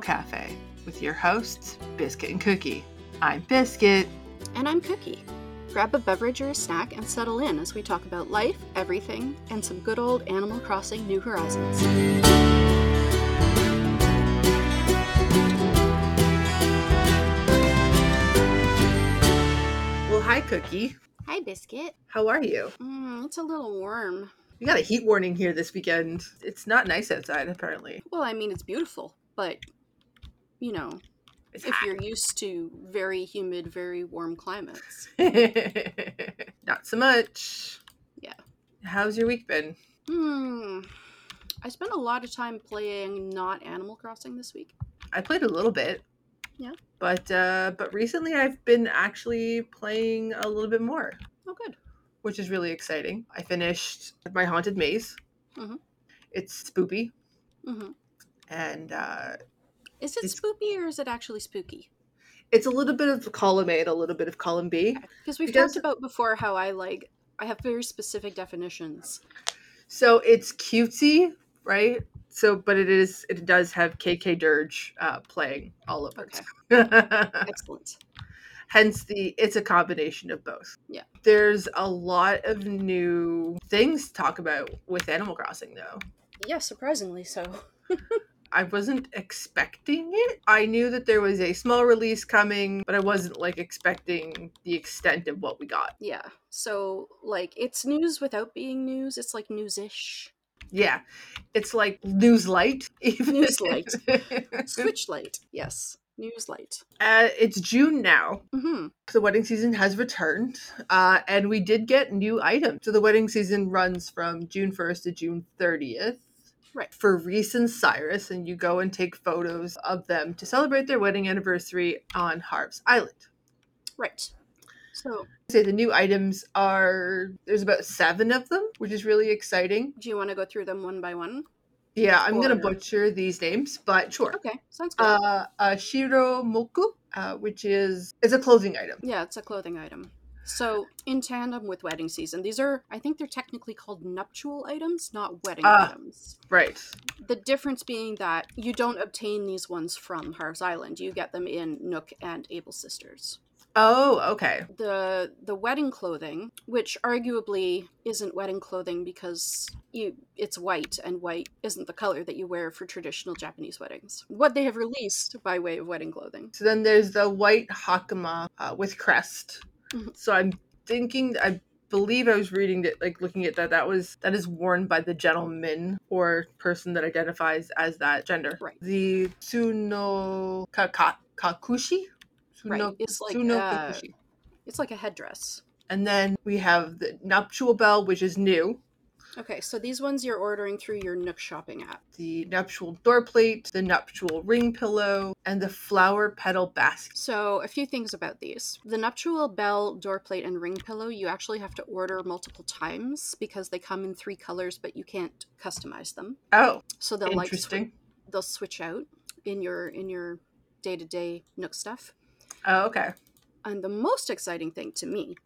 Cafe with your hosts, Biscuit and Cookie. I'm Biscuit. And I'm Cookie. Grab a beverage or a snack and settle in as we talk about life, everything, and some good old Animal Crossing New Horizons. Well, hi, Cookie. Hi, Biscuit. How are you? Mm, it's a little warm. We got a heat warning here this weekend. It's not nice outside, apparently. Well, I mean, it's beautiful, but, you know, It's if hot. you're used to very humid, very warm climates. not so much. Yeah. How's your week been? Hmm. I spent a lot of time playing not Animal Crossing this week. I played a little bit. Yeah. But uh but recently I've been actually playing a little bit more, Oh, good. which is really exciting. I finished my haunted maze. Mhm. It's spoopy hmm and uh Is it It's- spoopy or is it actually spooky? it's a little bit of column A and a little bit of column B. Because we've Because- talked about before how I like I have very specific definitions. So it's cutesy, right? So but it is it does have KK Dirge uh playing all over Okay. it. Excellent. Hence the it's a combination of both. Yeah. There's a lot of new things to talk about with Animal Crossing though. Yeah, surprisingly so. I wasn't expecting it. I knew that there was a small release coming, but I wasn't like expecting the extent of what we got. Yeah. So like it's news without being news. It's like news-ish. Yeah. It's like news light. even. News light. Switch light. Yes. News light. uh, it's June now. Mm-hmm. The wedding season has returned, uh, and we did get new items. So the wedding season runs from June 1st to June 30th. Right. For Reese and Cyrus, and you go and take photos of them to celebrate their wedding anniversary on Harv's Island. Right. So Say the new items are there's about seven of them, which is really exciting. do you want to go through them one by one? Yeah, I'm gonna butcher these names, but sure. Okay. Sounds good. Uh, uh Shiromuku, uh, which is is a clothing item. yeah, it's a clothing item. So in tandem with wedding season, these are I think they're technically called nuptial items, not wedding Ah. items. Right. The difference being that you don't obtain these ones from Harv's Island. You get them in Nook and Able Sisters. Oh, okay. The the wedding clothing, which arguably isn't wedding clothing because you it's white and white isn't the color that you wear for traditional Japanese weddings. What they have released by way of wedding clothing. So then there's the white hakama uh, with crest. Mhm. So I'm thinking, I believe I was reading that like looking at that. That was that is worn by the gentleman or person that identifies as that gender. Right. The tsuno kakushi. Right, it's like, tsuno uh, kakushi. It's like a headdress. And then we have the nuptial bell, which is new. Okay, so these ones you're ordering through your Nook shopping app. The nuptial door plate, the nuptial ring pillow, and the flower petal basket. So, a few things about these. The nuptial bell, door plate, and ring pillow, you actually have to order multiple times because they come in three colors, but you can't customize them. Oh, So they'll like interesting. they'll switch out in your in your day to day Nook stuff. Oh, okay. And the most exciting thing to me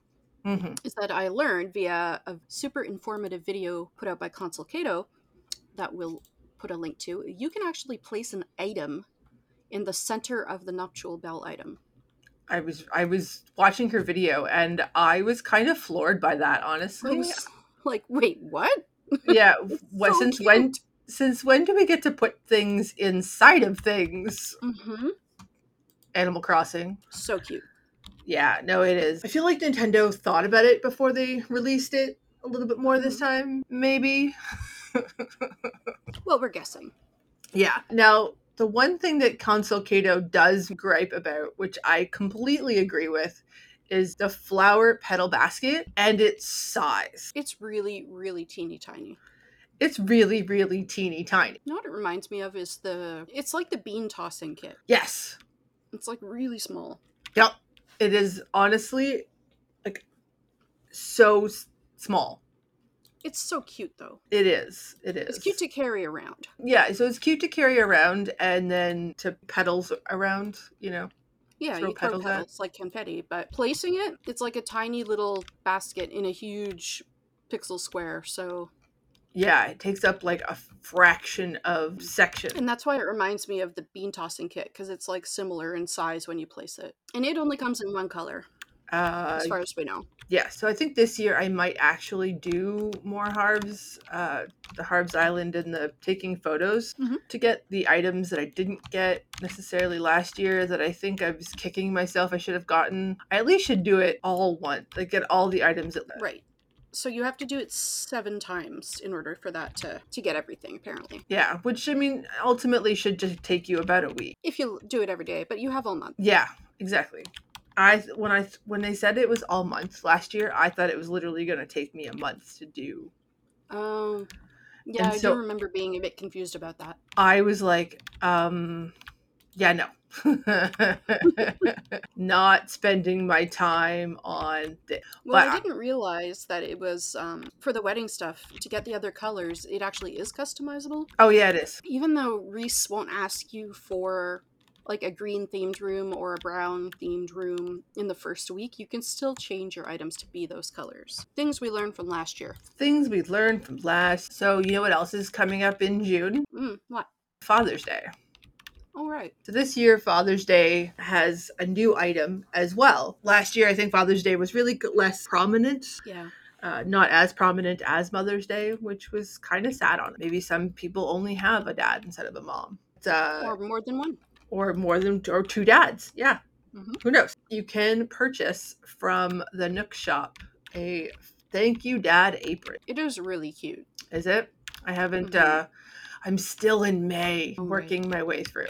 hmm is that I learned via a super informative video put out by Console Caito that we'll put a link to. You can actually place an item in the center of the nuptial bell item. I was I was watching her video and I was kind of floored by that, honestly. like, wait, what? yeah, what, So since when since when do we get to put things inside of things? Mm-hmm. Animal Crossing. So cute. Yeah, no, it is. I feel like Nintendo thought about it before they released it a little bit more Mm-hmm. this time, maybe. Well, we're guessing. Yeah. Now, the one thing that Console Caito does gripe about, which I completely agree with, is the flower petal basket and its size. It's really, really teeny tiny. It's really, really teeny tiny. You know what it reminds me of is the. It's like the bean tossing kit. Yes. It's like really small. Yep. It is honestly like so s- small. It's so cute though. It is. It is. It's cute to carry around. Yeah, so it's cute to carry around and then to pedals around, you know. Yeah, you throw petals like confetti, but placing it, it's like a tiny little basket in a huge pixel square. So Yeah, it takes up like a fraction of section. And that's why it reminds me of the bean tossing kit because it's like similar in size when you place it. And it only comes in one color, Uh, as far as we know. yeah, so I think this year I might actually do more Harvs, uh, the Harvs Island and the taking photos Mhm. to get the items that I didn't get necessarily last year that I think I was kicking myself I should have gotten. I at least should do it all once, like get all the items at Right. So you have to do it seven times in order for that to to get everything. Apparently, Yeah, which I mean ultimately should just take you about a week. if you do it every day, but you have all month. Yeah, exactly. I when I when they said it was all month last year, I thought it was literally going to take me a month to do. Um, yeah, I so- do remember being a bit confused about that. I was like, um, yeah, no. Not spending my time on this. Well, I I- didn't realize that it was um, for the wedding stuff to get the other colors. It actually is customizable, Oh, yeah, it is. even though Reese won't ask you for like a green themed room or a brown themed room in the first week. You can still change your items to be those colors. Things we learned from last year. Things we learned from last. So, you know what else is coming up in June? Mm, what? Father's Day. All right. So this year, Father's Day has a new item as well. Last year, I think Father's Day was really less prominent. Yeah. uh, not as prominent as Mother's Day, which was kind of sad on it. Maybe some people only have a dad instead of a mom. Uh, or more than one. or more than or two dads. Yeah. Mhm. Who knows? You can purchase from the Nook shop a thank you dad apron. It is really cute. Is it? I haven't Mhm. uh I'm still in May Oh, right. working my way through.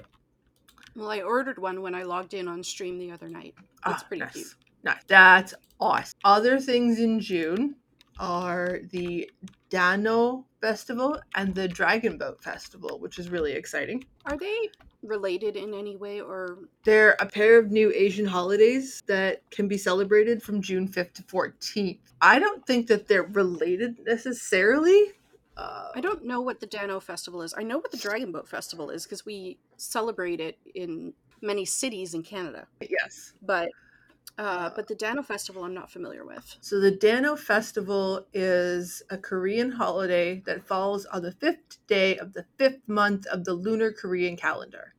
Well, I ordered one when I logged in on stream the other night. It's Ah, pretty nice. cute. Nice. That's awesome. Other things in June are the Dano Festival and the Dragon Boat Festival, which is really exciting. Are they related in any way or They're a pair of new Asian holidays that can be celebrated from June 5th to 14th. I don't think that they're related necessarily. Uh, I don't know what the Dano Festival is. I know what the Dragon Boat Festival is because we celebrate it in many cities in Canada. yes. But uh, but the Dano Festival I'm not familiar with. So the Dano Festival is a Korean holiday that falls on the fifth day of the fifth month of the lunar Korean calendar.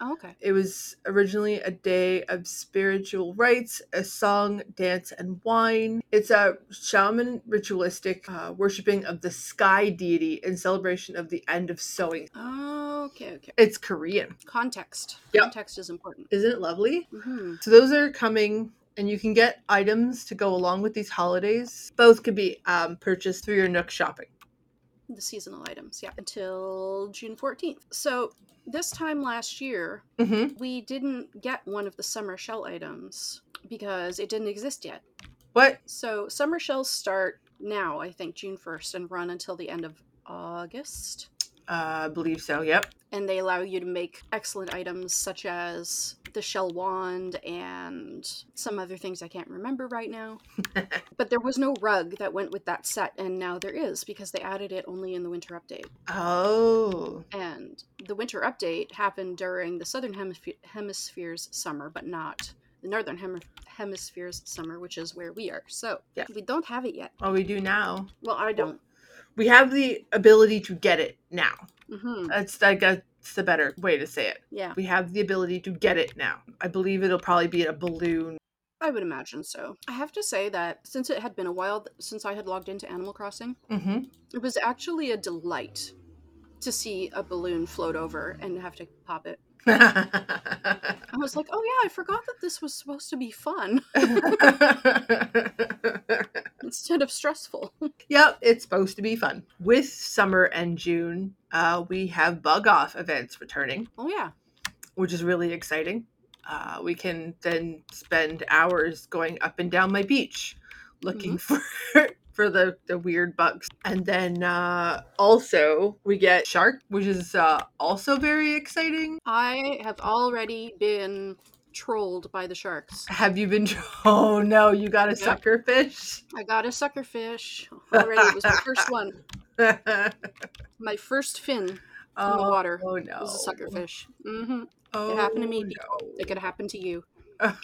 Oh, okay. It was originally a day of spiritual rites, a song, dance, and wine. It's a shaman ritualistic uh, worshiping of the sky deity in celebration of the end of sowing. Oh, okay, okay. It's Korean. Context. Yep. Context is important. Isn't it lovely? hmm So those are coming, and you can get items to go along with these holidays. Both could be um, purchased through your Nook shopping. The seasonal items, yeah, until June 14th. So this time last year, hmm we didn't get one of the summer shell items because it didn't exist yet. What? So summer shells start now, I think June 1st, and run until the end of August. Uh, I believe so. Yep. And they allow you to make excellent items such as the shell wand and some other things I can't remember right now. but there was no rug that went with that set, and now there is because they added it only in the winter update. Oh. And the winter update happened during the southern hemisp- hemisphere's summer, but not the northern hemi- hemisphere's summer, which is where we are. So Yeah. we don't have it yet. Oh, we do now. Well, I don't. We have the ability to get it now. hmm That's I guess the better way to say it. Yeah, We have the ability to get it now. I believe it'll probably be a balloon. I would imagine so. I have to say that since it had been a while since I had logged into Animal Crossing, Mm-hmm. it was actually a delight to see a balloon float over and have to pop it. I was like, oh yeah, I forgot that this was supposed to be fun instead of stressful. yep, it's supposed to be fun. With summer and June, uh, we have bug off events returning, oh yeah. which is really exciting. Uh, we can then spend hours going up and down my beach looking for for the, the weird bugs. And then uh, also we get shark, which is uh, also very exciting. I have already been trolled by the sharks. Have you been? Oh no, you got a Yep. sucker fish. I got a sucker fish already. It was my first one. My first fin oh, in the water Oh no, was a sucker fish. hmm Oh, happened to me, no. It could happen to you.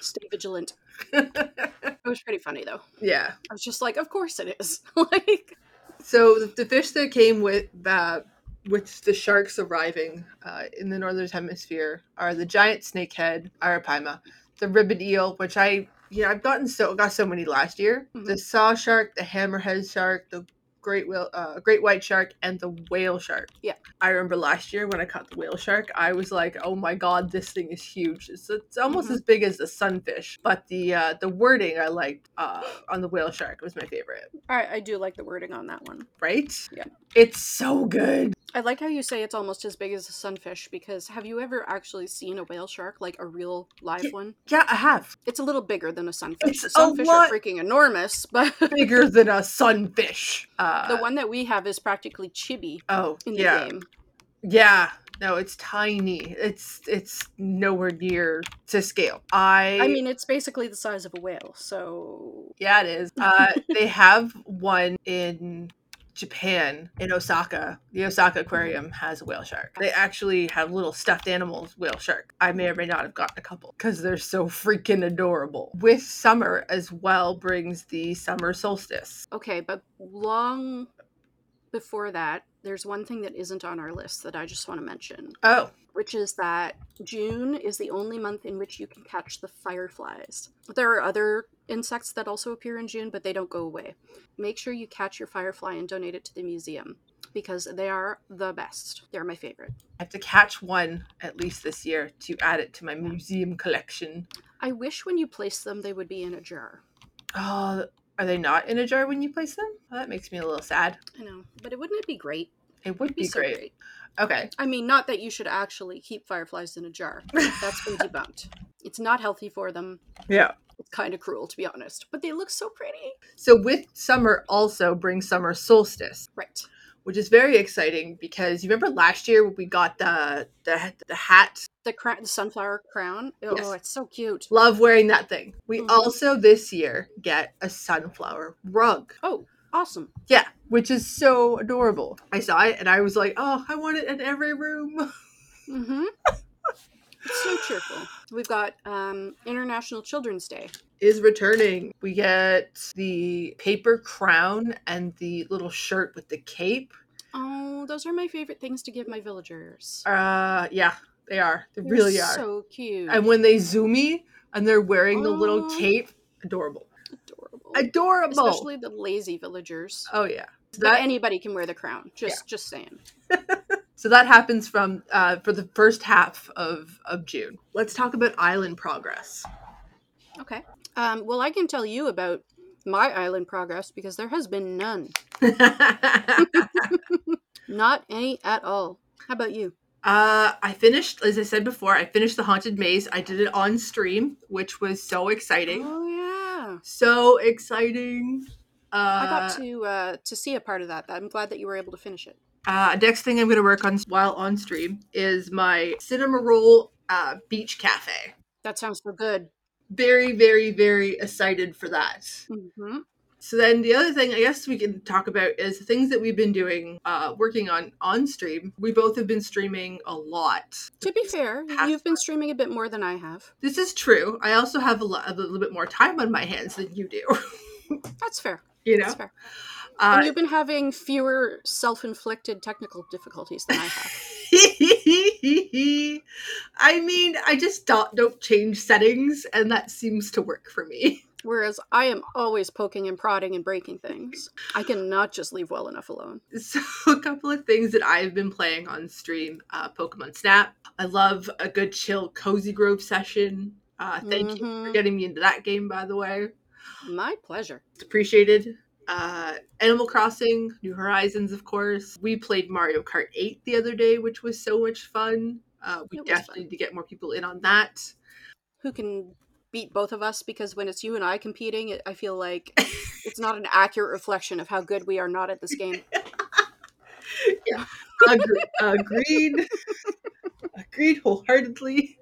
Stay vigilant. It was pretty funny though. yeah, I was just like, of course it is. like, So the, fish that came with uh, with the sharks arriving uh, in the northern hemisphere are the giant snakehead arapaima, the ribbon eel, which I yeah I've gotten so got so many last year. Mhm. The saw shark, the hammerhead shark, the great whale, uh, great white shark, and the whale shark. Yeah. I remember last year when I caught the whale shark, I was like, "Oh my god, this thing is huge! It's, it's almost Mhm. as big as the sunfish." But the uh, the wording I liked uh, on the whale shark was my favorite. I, I do like the wording on that one. Right? Yeah. It's so good. I like how you say it's almost as big as a sunfish because have you ever actually seen a whale shark, like a real live one? Yeah, I have. It's a little bigger than a sunfish. It's sunfish are freaking enormous, but Bigger than a sunfish. Uh, the one that we have is practically chibi oh, in the yeah. game. Yeah. No, it's tiny. It's it's nowhere near to scale. I I mean, it's basically the size of a whale, so yeah, it is. Uh, they have one in Japan in Osaka. The Osaka Aquarium has a whale shark. They actually have little stuffed animals whale shark. I may or may not have gotten a couple because they're so freaking adorable. With summer as well brings the summer solstice. okay, but long before that, there's one thing that isn't on our list that I just want to mention, Oh, which is that June is the only month in which you can catch the fireflies. There are other insects that also appear in June, but they don't go away. Make sure you catch your firefly and donate it to the museum because they are the best. They're my favorite. I have to catch one at least this year to add it to my museum collection. I wish when you place them they would be in a jar. Oh, are they not in a jar when you place them? Well, that makes me a little sad. I know, but it wouldn't it be great? It would It'd be so great. Okay. I mean, not that you should actually keep fireflies in a jar. That's been debunked. It's not healthy for them. Yeah. It's kind of cruel, to be honest. But they look so pretty. So with summer also brings summer solstice, Right. which is very exciting because you remember last year when we got the the, the hat. The, cra- the sunflower crown. Oh, Yes. it's so cute. Love wearing that thing. We Mhm. also this year get a sunflower rug. Oh, awesome. Yeah, which is so adorable. I saw it and I was like, "Oh, I want it in every room." Mm-hmm. it's so cheerful. We've got um, International Children's Day. is returning. We get the paper crown and the little shirt with the cape. Oh, those are my favorite things to give my villagers. Uh, yeah, they are. They They're really are. So cute. And when they zoomy and they're wearing the little Aw. cape, adorable. adorable. Adorable. Especially the lazy villagers. oh yeah. So But that, anybody can wear the crown. Just just saying. so that happens from uh, for the first half of of June. Let's talk about island progress. Okay. Um, well, I can tell you about my island progress because there has been none. Not any at all. How about you? Uh, I finished, as I said before, I finished the Haunted Maze. I did it on stream, which was so exciting. Oh yeah. So exciting. Uh, I got to uh, to see a part of that. I'm glad that you were able to finish it. Uh, next thing I'm going to work on while on stream is my cinema roll uh, beach cafe. That sounds so good. Very, very, very excited for that. hmm So then the other thing I guess we can talk about is the things that we've been doing, uh, working on on stream. We both have been streaming a lot. To be fair, Past you've been streaming a bit more than I have. This is true. I also have a, lot, a little bit more time on my hands than you do. That's fair. you know, That's fair. uh, and you've been having fewer self-inflicted technical difficulties than I have. I mean, I just don't, don't change settings, and that seems to work for me. Whereas I am always poking and prodding and breaking things. I cannot just leave well enough alone. So, a couple of things that I've been playing on stream uh, Pokemon Snap. I love a good, chill, Cozy Grove session. Uh, thank you for Mhm. getting me into that game, by the way. My pleasure. It's appreciated. Uh, Animal Crossing, New Horizons, of course. We played Mario Kart 8 the other day, which was so much fun. Uh, we definitely need to get more people in on that. Who can beat both of us? Because when it's you and I competing, it, I feel like it's not an accurate reflection of how good we are not at this game. Agre- agreed. agreed wholeheartedly.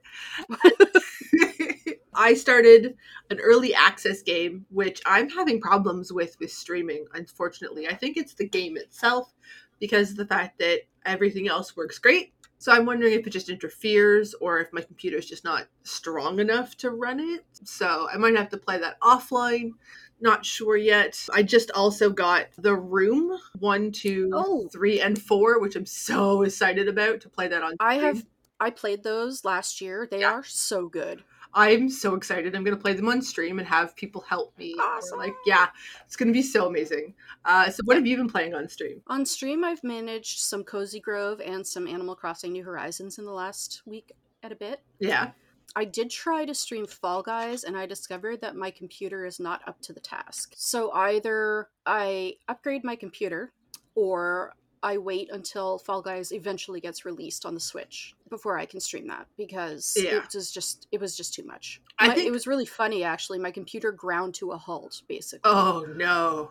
I started an early access game, which I'm having problems with with streaming, unfortunately. I think it's the game itself because of the fact that everything else works great. So I'm wondering if it just interferes or if my computer is just not strong enough to run it. So I might have to play that offline. Not sure yet. I just also got The Room one, two, Oh. three, and four, which I'm so excited about to play that on. I have I played those last year. They Yeah. are so good. I'm so excited. I'm going to play them on stream and have people help me. Awesome. Like, yeah, it's going to be so amazing. Uh, so, what have you been playing on stream? On stream, I've managed some Cozy Grove and some Animal Crossing New Horizons in the last week at a bit. Yeah. I did try to stream Fall Guys and I discovered that my computer is not up to the task. So either I upgrade my computer or I wait until Fall Guys eventually gets released on the Switch before I can stream that because Yeah. it was just it was just too much. I My- think- it was really funny actually. My computer ground to a halt basically. Oh, no.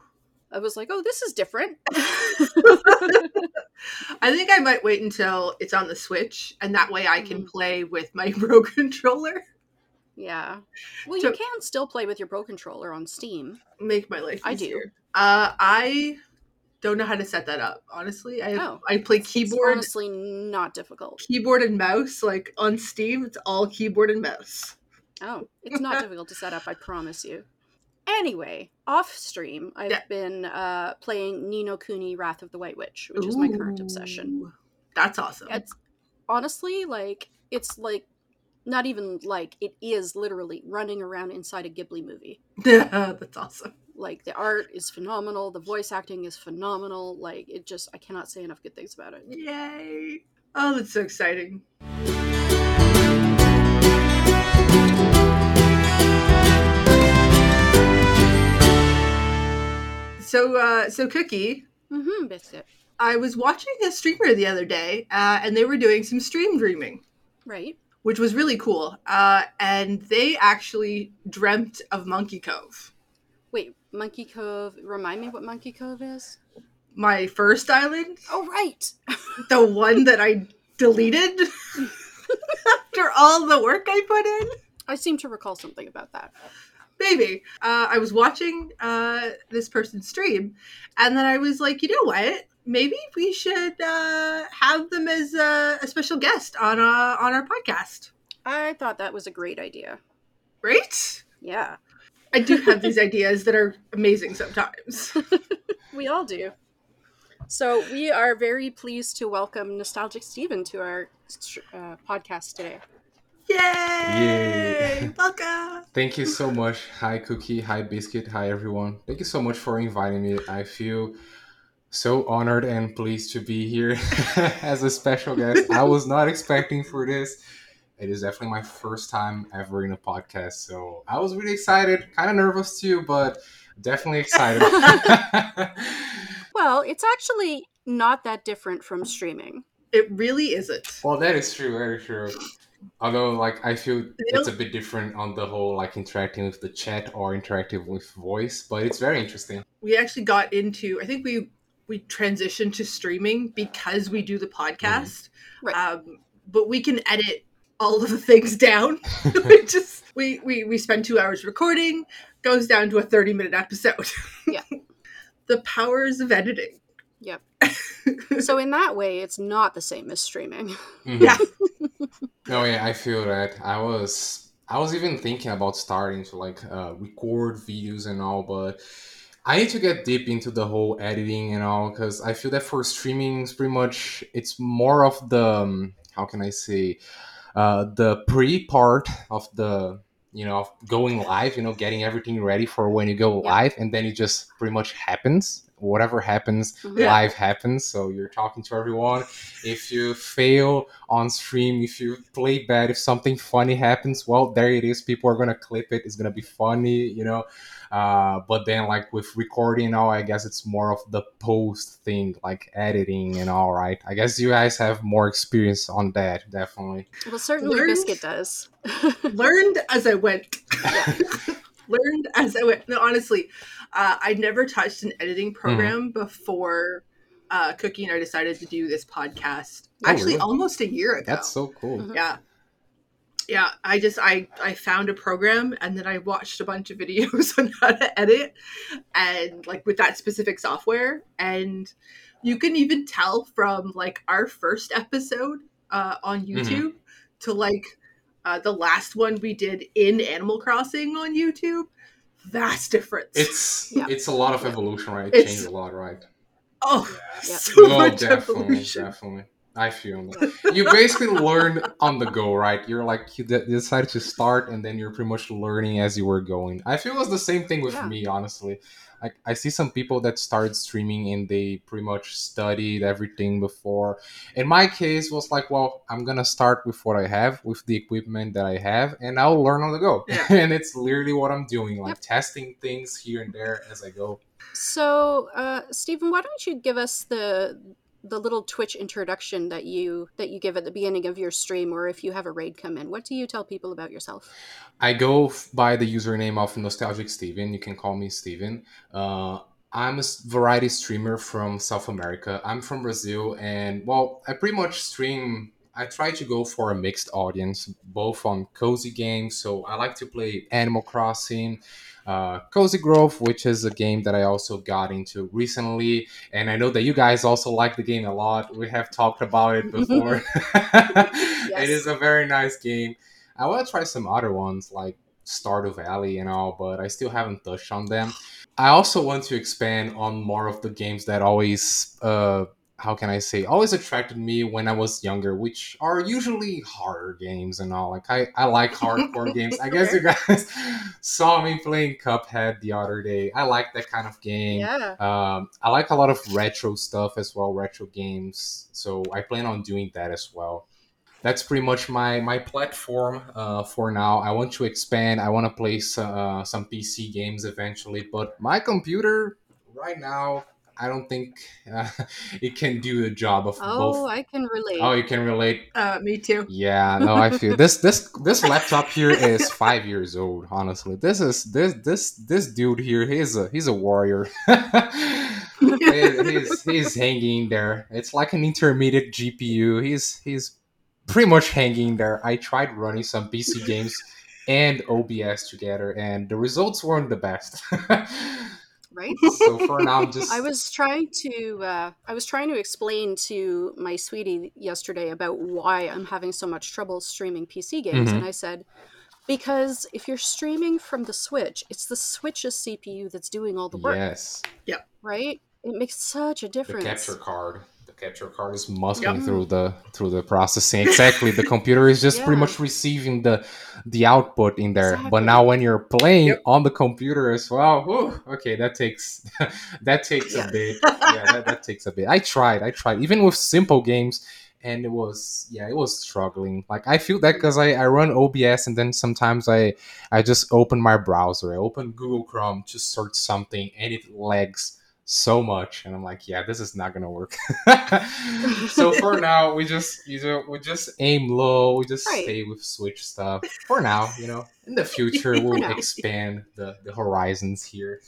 I was like, "Oh, this is different." I think I might wait until it's on the Switch, and that way I can Mhm. play with my Pro controller. yeah. Well, So- you can still play with your Pro controller on Steam. Make my life I do. Uh, I don't know how to set that up. Honestly, I Oh. I play keyboard, honestly not difficult. keyboard and mouse. Like on Steam, it's all keyboard and mouse. Oh, it's not difficult to set up, I promise you. Anyway, off stream, I've Yeah. been uh, playing Ni no Kuni Wrath of the White Witch, which is my current obsession. That's awesome. It's honestly like it's like not even like it is literally running around inside a Ghibli movie. That's awesome. Like the art is phenomenal, the voice acting is phenomenal. Like it just I cannot say enough good things about it. Yay! Oh, that's so exciting. So, uh, so Cookie, Mm-hmm, biscuit. I was watching a streamer the other day, uh, and they were doing some stream dreaming, Right. which was really cool. Uh, and they actually dreamt of Monkey Cove, Wait, Monkey Cove. Remind me what Monkey Cove is. my first island, Oh, right. the one that I deleted after all the work I put in. I seem to recall something about that. Maybe. Uh, I was watching uh, this person stream, and then I was like, you know what? Maybe we should uh, have them as a, a special guest on uh, on our podcast, I thought that was a great idea. right? Yeah, I do have these ideas that are amazing sometimes. we all do. So we are very pleased to welcome Nostalgic Steven to our uh, podcast today. Yay! Yay. Welcome. Thank you so much. Hi, Cookie. Hi, Biscuit. Hi, everyone. Thank you so much for inviting me. I feel so honored and pleased to be here as a special guest. I was not expecting for this. It is definitely my first time ever in a podcast, so I was really excited. Kind of nervous too, but definitely excited. Well, it's actually not that different from streaming. It really isn't. well, that is true. That is true. Although, like, I feel it's a bit different on the whole, like interacting with the chat or interacting with voice, but it's very interesting. We actually got into. I think we we transitioned to streaming because we do the podcast. Right. Um, but we can edit all of the things down. we just we, we we spend two hours recording, goes down to a thirty minute episode. Yeah. the powers of editing. Yep. So in that way, it's not the same as streaming. Mhm. Yeah. No, yeah, I feel that. I was, I was even thinking about starting to like uh, record videos and all, but I need to get deep into the whole editing and all because I feel that for streaming, it's pretty much it's more of the um, how can I say, uh, the pre part of the you know of going live, you know, getting everything ready for when you go live, and then it just pretty much happens. Whatever happens, Mhm. Yeah. live happens. So you're talking to everyone. If you fail on stream, if you play bad, if something funny happens, well, there it is. People are gonna clip it. It's gonna be funny, you know. Uh, but then, like with recording now, I guess it's more of the post thing, like editing and all. Right. I guess you guys have more experience on that, definitely. Well, certainly Learned- Biscuit does. Learned as I went. Learned as I went. No, honestly, uh, I never touched an editing program before uh, Cookie and I decided to do this podcast. Oh, Actually, really? almost a year ago. That's so cool. Mhm. yeah yeah i just i i found a program and then i watched a bunch of videos on how to edit and like with that specific software and you can even tell from like our first episode uh, on youtube to like uh, the last one we did in animal crossing on youtube vast difference. It's Yeah. it's a lot of evolution, right? It It's- changed a lot, right? oh, Yeah. so No, much definitely, evolution. definitely. I feel that. you basically learn on the go, right? You're like you, de- decided to start, and then you're pretty much learning as you were going. I feel it was the same thing with Yeah. me, honestly. Like I see some people that started streaming and they pretty much studied everything before. In my case, was like, well, I'm gonna start with what I have, with the equipment that I have, and I'll learn on the go. Yeah. and it's literally what I'm doing, like testing things here and there as I go. So, uh, Steven, why don't you give us the the little Twitch introduction that you that you give at the beginning of your stream, or if you have a raid come in? What do you tell people about yourself? I go by the username of Nostalgic Steven. You can call me Steven. Uh, I'm a variety streamer from South America. I'm from Brazil, and well, I pretty much stream. I try to go for a mixed audience, both on cozy games. So I like to play Animal Crossing, uh, Cozy Grove, which is a game that I also got into recently, and I know that you guys also like the game a lot. We have talked about it before. It is a very nice game. I want to try some other ones like Stardew Valley and all, but I still haven't touched on them. I also want to expand on more of the games that always, uh, how can I say, always attracted me when I was younger, which are usually horror games and all. Like I, I like hardcore games. I guess you guys saw me playing Cuphead the other day. I like that kind of game. Yeah. Um, I like a lot of retro stuff as well, retro games. So I plan on doing that as well. That's pretty much my my platform uh, for now. I want to expand. I want to play uh, some PC games eventually, but my computer right now, I don't think uh, it can do the job of Oh, both. I can relate. Oh, you can relate. Uh, me too. Yeah, no, I feel this this this laptop here is five years old. Honestly, this is this this this dude here. He's a he's a warrior. He- he's he's hanging there. It's like an intermediate GPU. He's he's pretty much hanging there. I tried running some PC games and OBS together, and the results weren't the best. right? so for now, I'm just I was trying to uh, I was trying to explain to my sweetie yesterday about why I'm having so much trouble streaming PC games, Mhm. and I said because if you're streaming from the Switch, it's the Switch's CPU that's doing all the work, yes. Yeah. Right? It makes such a difference. the difference. capture card the capture card is muscling Yep. through the through the processing exactly. The computer is just pretty much receiving the the output in there. But now when you're playing Yep. on the computer as well whew, okay that takes that takes Yeah. a bit. Yeah that, that takes a bit. I tried i tried. Even with simple games and it was yeah it was struggling. Like i feel that because I, I run obs and then sometimes i i just open my browser. I open google chrome to search something and it lags so much and i'm like yeah this is not gonna work so for now we just you know we just aim low we just Right. stay with switch stuff for now you know in the future we'll now. expand the the horizons here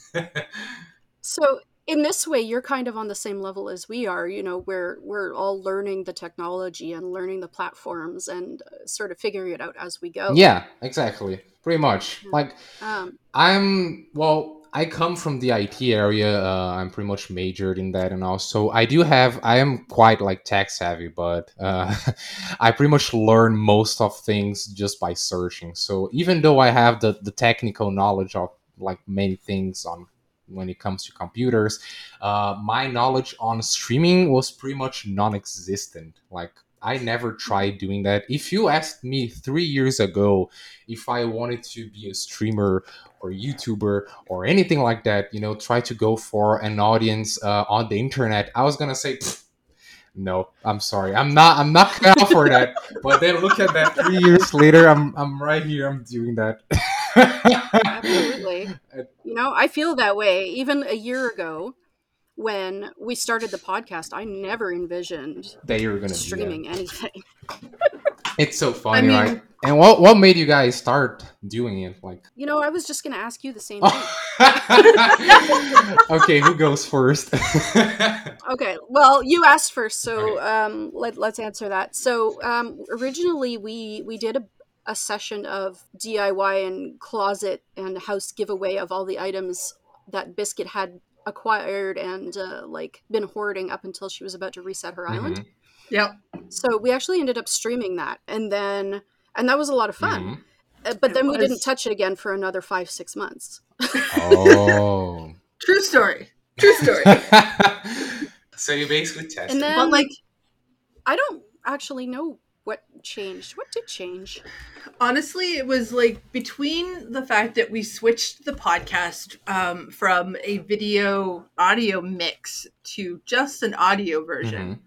So in this way, you're kind of on the same level as we are. You know, we're we're all learning the technology and learning the platforms and uh, sort of figuring it out as we go. yeah exactly pretty much like Um, I'm well. I come from the IT area. Uh, I'm pretty much majored in that, and also I do have. I am quite like tech savvy, but uh, I pretty much learn most of things just by searching. So even though I have the the technical knowledge of like many things on when it comes to computers, uh, my knowledge on streaming was pretty much non-existent. Like I never tried doing that. If you asked me three years ago if I wanted to be a streamer or YouTuber or anything like that, you know, try to go for an audience uh, on the internet, I was gonna say, no, I'm sorry, I'm not, I'm not cut out for that. But then look at that, three years later, I'm, I'm right here, I'm doing that. absolutely. you know, I feel that way. Even a year ago, when we started the podcast, I never envisioned that you were gonna do streaming anything. It's so funny, mean- right? And what what made you guys start doing it? Like, You know, I was just going to ask you the same thing. okay, who goes first? Okay, well, you asked first, so um, let, let's answer that. So um, originally, we we did a, a session of DIY and closet and house giveaway of all the items that Biscuit had acquired and uh, like been hoarding up until she was about to reset her island. Mhm, Yep. So we actually ended up streaming that, and then and that was a lot of fun. mhm. Uh, but It then we didn't touch it again for another five, six months. Oh. True story. True story. so you basically tested. And then but like I don't actually know what changed. What did change? honestly it was like between the fact that we switched the podcast um, from a video audio mix to just an audio version Mhm.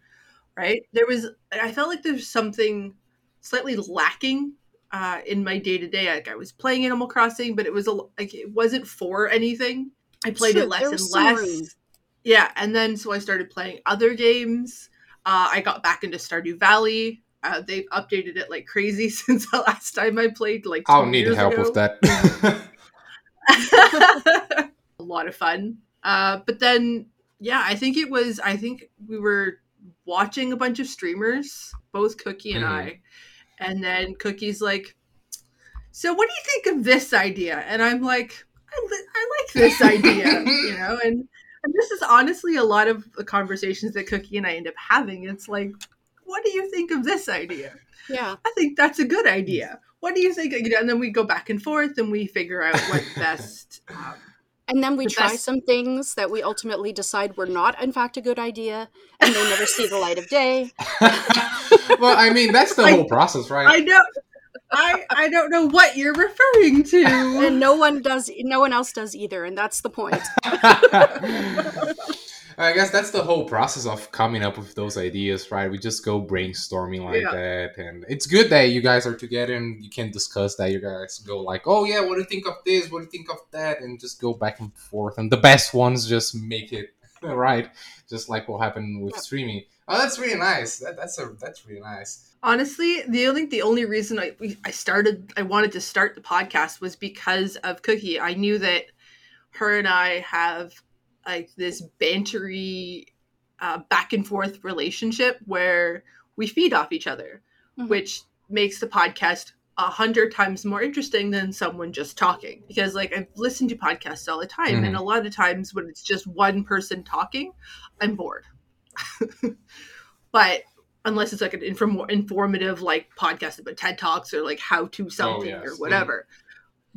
right there was i felt like there's something slightly lacking uh, in my day-to-day like i was playing animal crossing but it was a, like it wasn't for anything i played True, it less and less room. yeah and then so i started playing other games uh, i got back into stardew valley uh, they've updated it like crazy since the last time i played like I'll need help ago. with that. a lot of fun. Uh, but then, yeah, I think it was. I think we were watching a bunch of streamers, both Cookie and Mhm. I, and then Cookie's like, "So, what do you think of this idea?" And I'm like, "I, li- I like this idea," you know, and. And this is honestly a lot of the conversations that Cookie and I end up having. It's like, what do you think of this idea? Yeah. I think that's a good idea. What do you think? You know, And then we go back and forth and we figure out what best. Um, And then we The try best- some things that we ultimately decide were not, in fact, a good idea, and they never see the light of day. well, I mean, that's the I- whole process, right? I right? don't. I I don't know what you're referring to. And no one does, no one else does either, and that's the point. I guess that's the whole process of coming up with those ideas, right? We just go brainstorming like Yeah. that, and it's good that you guys are together and you can discuss that. You guys go like, "Oh yeah, what do you think of this? What do you think of that?" and just go back and forth. And the best ones just make it right, just like what happened with Yep. streaming. Oh, that's really nice. That, that's a that's really nice. Honestly, the only the only reason I we, I started I wanted to start the podcast was because of Cookie. I knew that her and I have like this bantery uh, back and forth relationship where we feed off each other, Mhm. which makes the podcast a hundred times more interesting than someone just talking. Because like I've listened to podcasts all the time, and a lot of times when it's just one person talking, I'm bored. but unless it's like an inform- informative like podcast about TED Talks or like how to something yes. or whatever.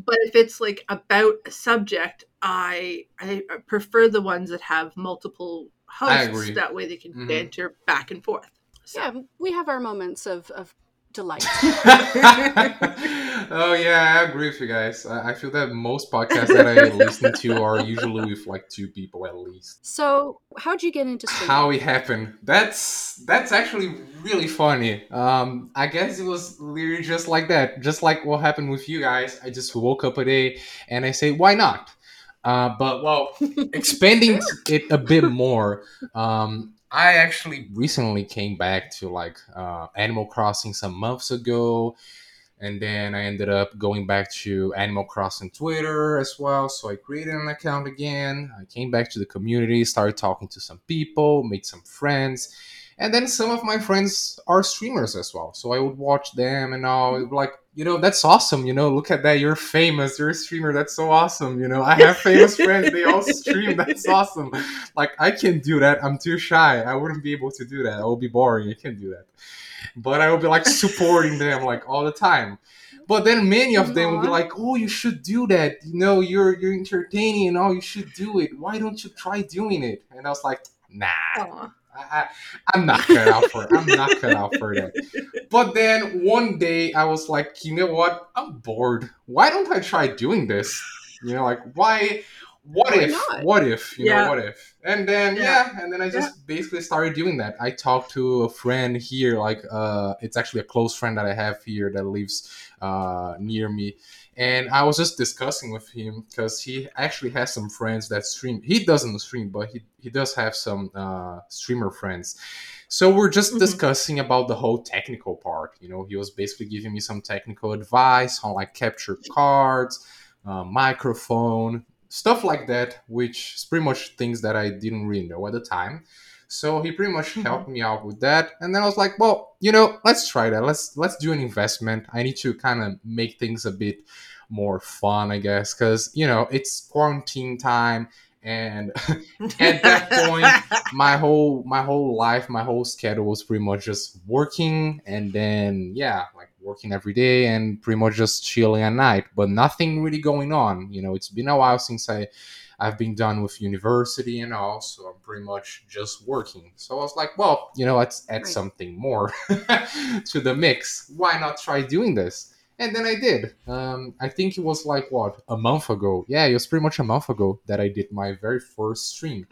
But if it's like about a subject, I I prefer the ones that have multiple hosts. That way they can Mhm. banter back and forth. So, Yeah, we have our moments of, of delight. oh yeah, I agree with you guys. I, I feel that most podcasts that I listen to are usually with like two people at least. So, how'd you get into? How it happened? That's that's actually really funny. Um, I guess it was literally just like that, just like what happened with you guys. I just woke up a day and I say, why not? Uh, but well, expanding it a bit more. Um, I actually recently came back to like uh, Animal Crossing some months ago, and then I ended up going back to Animal Crossing Twitter as well. So I created an account again. I came back to the community, started talking to some people, made some friends, and then some of my friends are streamers as well. So I would watch them and all. Like, you know, that's awesome. You know, look at that. You're famous. You're a streamer. That's so awesome. You know, I have famous friends. They all stream. That's awesome. Like, I can't do that. I'm too shy. I wouldn't be able to do that. I would be boring. I can't do that. But I will be like supporting them like all the time. But then many of them will be like, "Oh, you should do that. You know, you're you're entertaining and all. You should do it. Why don't you try doing it?" And I was like, "Nah. I, I'm not cut out for it. I'm not cut out for that. But then one day I was like, you know what? I'm bored. Why don't I try doing this? You know, like why? What Why if? not? What if? You Yeah. know, what if? And then yeah. Yeah. and then I just basically started doing that. I talked to a friend here, like uh, it's actually a close friend that I have here that lives uh near me. And I was just discussing with him because he actually has some friends that stream. He doesn't stream, but he, he does have some uh, streamer friends. So we're just Mhm. discussing about the whole technical part. You know, he was basically giving me some technical advice on like capture cards, uh, microphone, stuff like that, which is pretty much things that I didn't really know at the time. So he pretty much Mhm. helped me out with that, and then I was like, "Well, you know, let's try that. Let's let's do an investment. I need to kind of make things a bit more fun, I guess, because you know it's quarantine time, and at that point, my whole my whole life, my whole schedule was pretty much just working, and then yeah, like working every day and pretty much just chilling at night, but nothing really going on. You know, it's been a while since I I've been done with university and all, so I'm pretty much just working. So I was like, well, you know, let's add Right. something more to the mix. Why not try doing this? And then I did. Um, I think it was like what a month ago. Yeah, it was pretty much a month ago that I did my very first stream,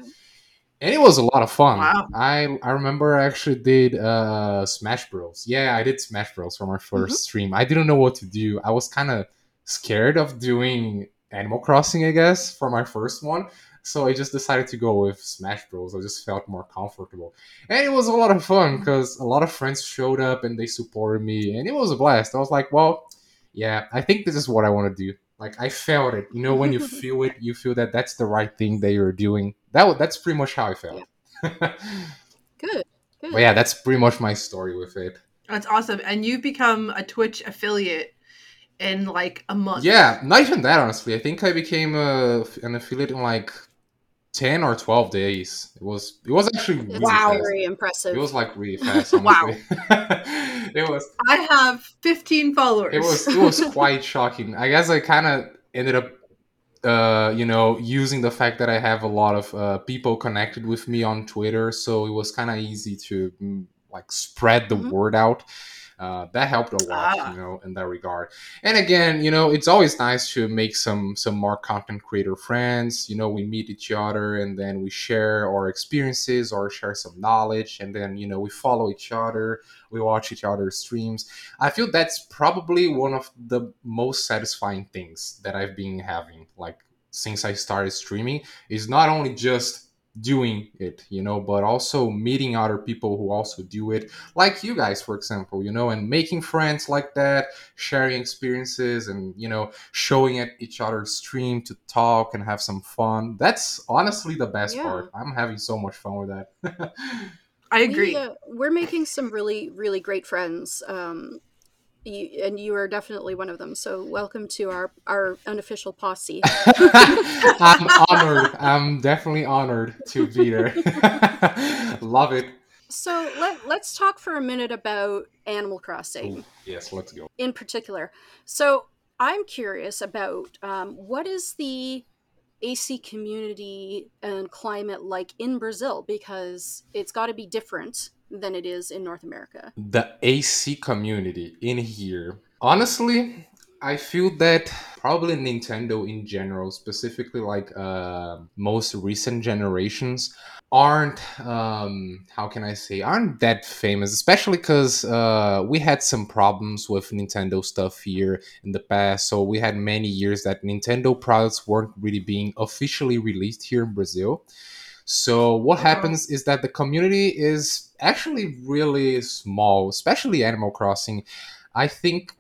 and it was a lot of fun. Wow. I I remember I actually did uh, Smash Bros. Yeah, I did Smash Bros. for my 1st stream. I didn't know what to do. I was kind of scared of doing Animal Crossing, I guess, for my first one. So I just decided to go with Smash Bros. I just felt more comfortable, and it was a lot of fun because a lot of friends showed up and they supported me, and it was a blast. I was like, well, yeah, I think this is what I want to do. Like I felt it. You know, when you feel it, you feel that that's the right thing that you're doing. That wa- that's pretty much how I felt. Good. Good. but yeah, that's pretty much my story with it. That's awesome. And you've become a Twitch affiliate in like a month. Yeah, not even that honestly. I think I became a, an affiliate in like ten or twelve days. It was it was actually really Wow. fast. very impressive. It was like really fast. Wow. It was I have 15 followers. it was it was quite shocking. I guess I kind of ended up, uh, you know, using the fact that I have a lot of uh, people connected with me on Twitter, so it was kind of easy to mm, like spread the Mhm. word out. Uh, that helped a lot, Ah. you know, in that regard. And again, you know, it's always nice to make some some more content creator friends. You know, we meet each other and then we share our experiences or share some knowledge, and then you know we follow each other, we watch each other's streams. I feel that's probably one of the most satisfying things that I've been having, like since I started streaming, is not only just doing it, you know, but also meeting other people who also do it, like you guys, for example, you know, and making friends like that, sharing experiences and, you know, showing at each other's stream to talk and have some fun. That's honestly the best Yeah. part. I'm having so much fun with that. I agree. We, uh, we're making some really, really great friends. Um, you, and you are definitely one of them. So welcome to our, our unofficial posse. I'm honored. I'm definitely honored to be there. Love it. So let, let's talk for a minute about Animal Crossing Ooh, yes, let's go. in particular. So I'm curious about um, what is the AC community and climate like in Brazil because it's got to be different than it is in North America. The AC community in here. Honestly, I feel that probably Nintendo in general, specifically like uh, most recent generations, aren't um how can i say aren't that famous especially because uh we had some problems with nintendo stuff here in the past so we had many years that nintendo products weren't really being officially released here in brazil so what happens is that the community is actually really small especially animal crossing i think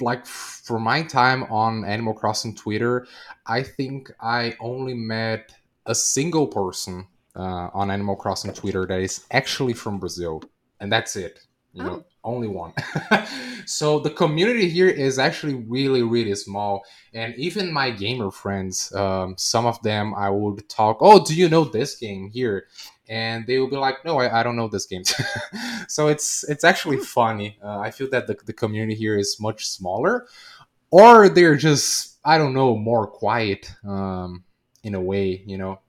like for my time on animal crossing twitter i think i only met a single person uh, on Animal Crossing Twitter that is actually from Brazil, and that's it. You know, only one. so the community here is actually really, really small, and even my gamer friends, um, some of them, I would talk. Oh, do you know this game here? And they will be like, "No, I, I don't know this game." so it's it's actually funny. Uh, I feel that the, the community here is much smaller, or they're just I don't know more quiet um, in a way. You know,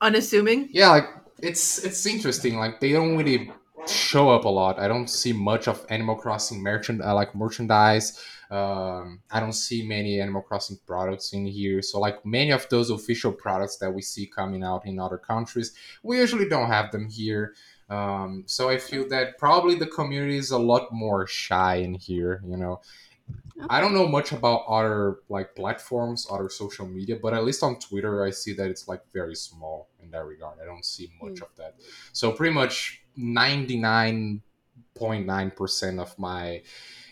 Unassuming. yeah like it's it's interesting like they don't really show up a lot i don't see much of animal crossing merchant uh, like merchandise um, i don't see many animal crossing products in here so like many of those official products that we see coming out in other countries we usually don't have them here um, so i feel that probably the community is a lot more shy in here you know I don't know much about other like platforms, other social media, but at least on Twitter, I see that it's like very small in that regard. I don't see much Hmm. of that. So pretty much ninety nine point nine percent of my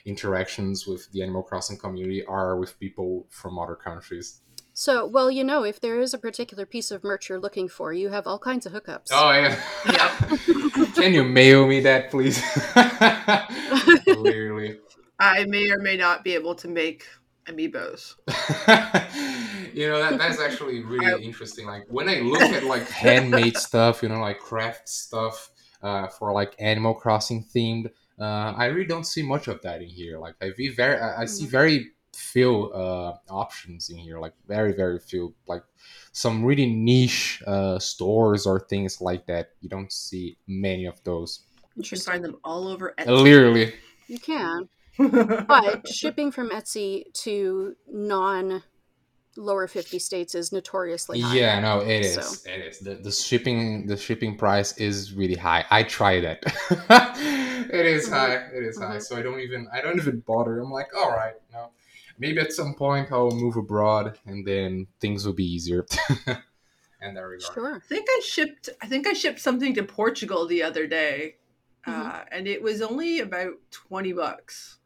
interactions with the Animal Crossing community are with people from other countries. So, well, you know, if there is a particular piece of merch you're looking for, you have all kinds of hookups. Oh yeah. Yep. Can you mail me that, please? Literally. I may or may not be able to make amiibos. you know that that's actually really I- interesting like when i look at like handmade stuff you know like craft stuff uh, for like animal crossing themed uh, I really don't see much of that in here. Like I see very, I I see Mhm. very few uh, options in here. Like very, very few. Like some really niche uh, stores or things like that. You don't see many of those. You can find them all over Etsy. Literally, You can, but shipping from Etsy to non lower 50 states is notoriously high. yeah, no, it is. So- It is. The, the shipping, the shipping price is really high. I try that. it is Mhm. high. It is high. Mhm. So I don't even, I don't even bother. I'm like, all right, no. Maybe at some point I'll move abroad, and then things will be easier. and there we go. Sure. I think I shipped. I think I shipped something to Portugal the other day, uh, Mhm. and it was only about twenty bucks.